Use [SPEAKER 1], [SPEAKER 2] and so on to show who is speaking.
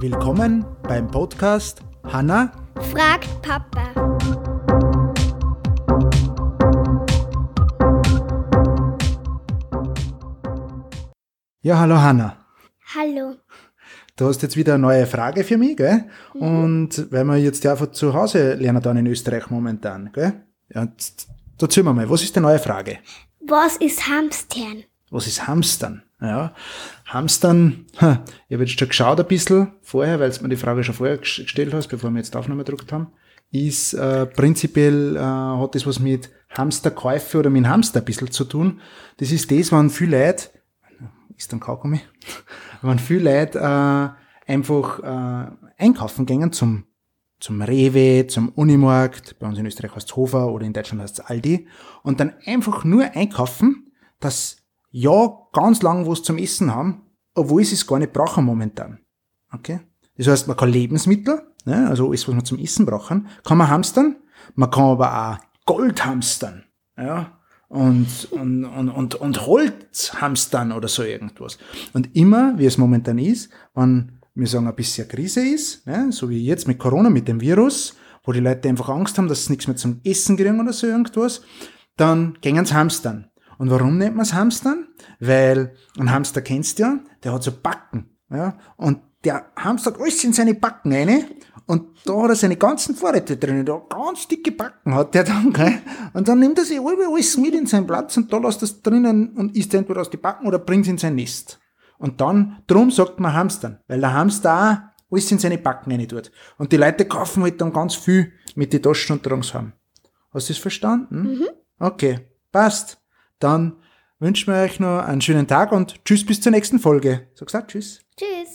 [SPEAKER 1] Willkommen beim Podcast Hanna
[SPEAKER 2] fragt Papa.
[SPEAKER 1] Ja, hallo Hanna.
[SPEAKER 2] Hallo.
[SPEAKER 1] Du hast jetzt wieder eine neue Frage für mich, gell? Und weil wir jetzt ja von zu Hause lernen dann in Österreich momentan, gell? Ja, erzähl mir mal, was ist die neue Frage?
[SPEAKER 2] Was ist Hamstern?
[SPEAKER 1] Was ist Hamstern? Ja, Hamstern, ha, ich habe jetzt schon geschaut ein bisschen vorher, weil du mir die Frage schon vorher ges- gestellt hast, bevor wir jetzt die Aufnahme gedruckt haben, ist äh, prinzipiell, äh, hat das was mit Hamsterkäufe oder mit Hamster ein bisschen zu tun. Das ist das, wenn viele Leute, ist dann Kaugummi, wenn viele Leute äh, einfach äh, einkaufen gehen zum zum Rewe, zum Unimarkt, bei uns in Österreich heißt es Hofer oder in Deutschland heißt es Aldi, und dann einfach nur einkaufen, dass ja ganz lang was zum Essen haben, obwohl sie es gar nicht brauchen momentan. Okay? Das heißt, man kann Lebensmittel, ne, also alles, was man zum Essen brauchen, kann man hamstern, man kann aber auch Gold hamstern, ja, und, und, und, und, und Holz hamstern oder so irgendwas. Und immer, wie es momentan ist, wenn wir sagen, ein bisschen Krise ist, ne, so wie jetzt mit Corona, mit dem Virus, wo die Leute einfach Angst haben, dass sie nichts mehr zum Essen kriegen oder so irgendwas, dann gehen sie hamstern. Und warum nennt man es Hamstern? Weil ein Hamster kennst du ja, der hat so Backen. Ja? Und der Hamster hat alles in seine Backen rein und da hat er seine ganzen Vorräte drin. Da ganz dicke Backen hat der dann, gell? Und dann nimmt er sich alle- alles mit in seinen Platz und da lässt er es drinnen und isst entweder aus die Backen oder bringt es in sein Nest. Und dann, drum sagt man Hamstern, weil der Hamster auch alles in seine Backen rein tut. Und die Leute kaufen halt dann ganz viel mit die Taschen und Trunks haben. Hast du das verstanden? Okay, passt. Dann wünschen wir euch noch einen schönen Tag und tschüss bis zur nächsten Folge. Sag gesagt, tschüss.
[SPEAKER 2] Tschüss.